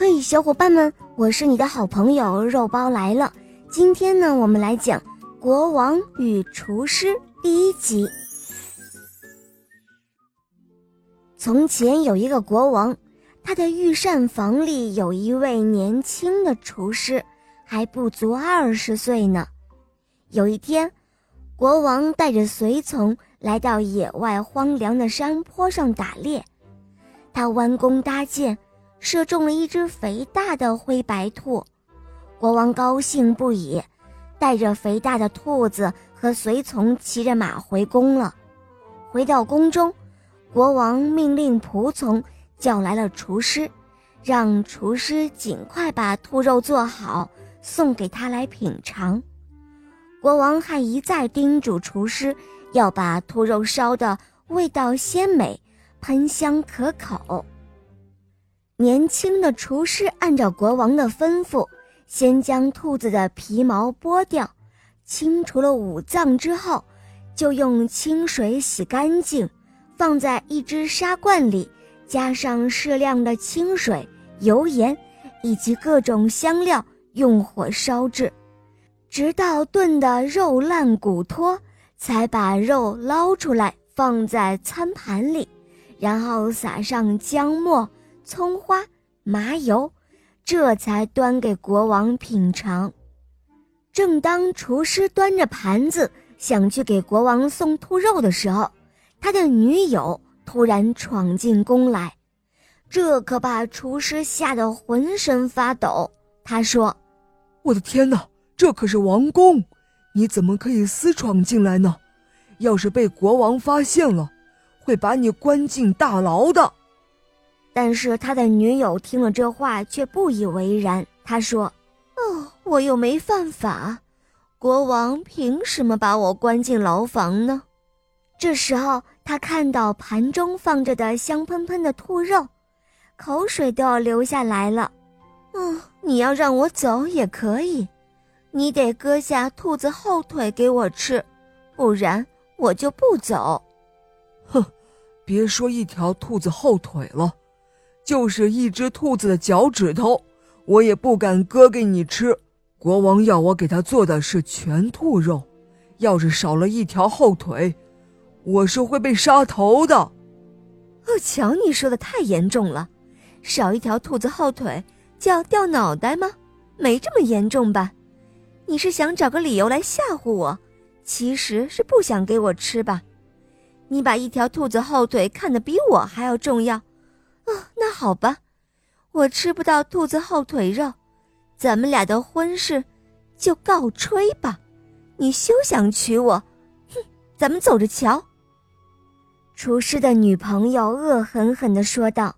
嘿，小伙伴们，我是你的好朋友肉包来了。今天呢，我们来讲《国王与厨师》第一集。从前有一个国王，他的御膳房里有一位年轻的厨师，还不足二十岁呢。有一天，国王带着随从来到野外荒凉的山坡上打猎，他弯弓搭箭，射中了一只肥大的灰白兔。国王高兴不已，带着肥大的兔子和随从骑着马回宫了。回到宫中。国王命令仆从叫来了厨师，让厨师尽快把兔肉做好，送给他来品尝。国王还一再叮嘱厨师要把兔肉烧得味道鲜美、喷香可口。年轻的厨师按照国王的吩咐，先将兔子的皮毛剥掉，清除了五脏之后，就用清水洗干净。放在一只砂罐里，加上适量的清水、油盐以及各种香料，用火烧制，直到炖的肉烂骨脱，才把肉捞出来放在餐盘里，然后撒上姜末、葱花、麻油，这才端给国王品尝。正当厨师端着盘子想去给国王送兔肉的时候，他的女友突然闯进宫来，这可把厨师吓得浑身发抖。他说：“我的天哪，这可是王宫，你怎么可以私闯进来呢？要是被国王发现了，会把你关进大牢的。”但是他的女友听了这话却不以为然。他说：“哦，我又没犯法，国王凭什么把我关进牢房呢？”这时候，他看到盘中放着的香喷喷的兔肉，口水都要流下来了。嗯，你要让我走也可以，你得割下兔子后腿给我吃，不然我就不走。哼，别说一条兔子后腿了，就是一只兔子的脚趾头，我也不敢割给你吃。国王要我给他做的是全兔肉，要是少了一条后腿。我是会被杀头的，哦，瞧你说的太严重了，少一条兔子后腿就要掉脑袋吗？没这么严重吧？你是想找个理由来吓唬我，其实是不想给我吃吧？你把一条兔子后腿看得比我还要重要，哦，那好吧，我吃不到兔子后腿肉，咱们俩的婚事就告吹吧，你休想娶我，哼，咱们走着瞧。厨师的女朋友恶狠狠地说道：“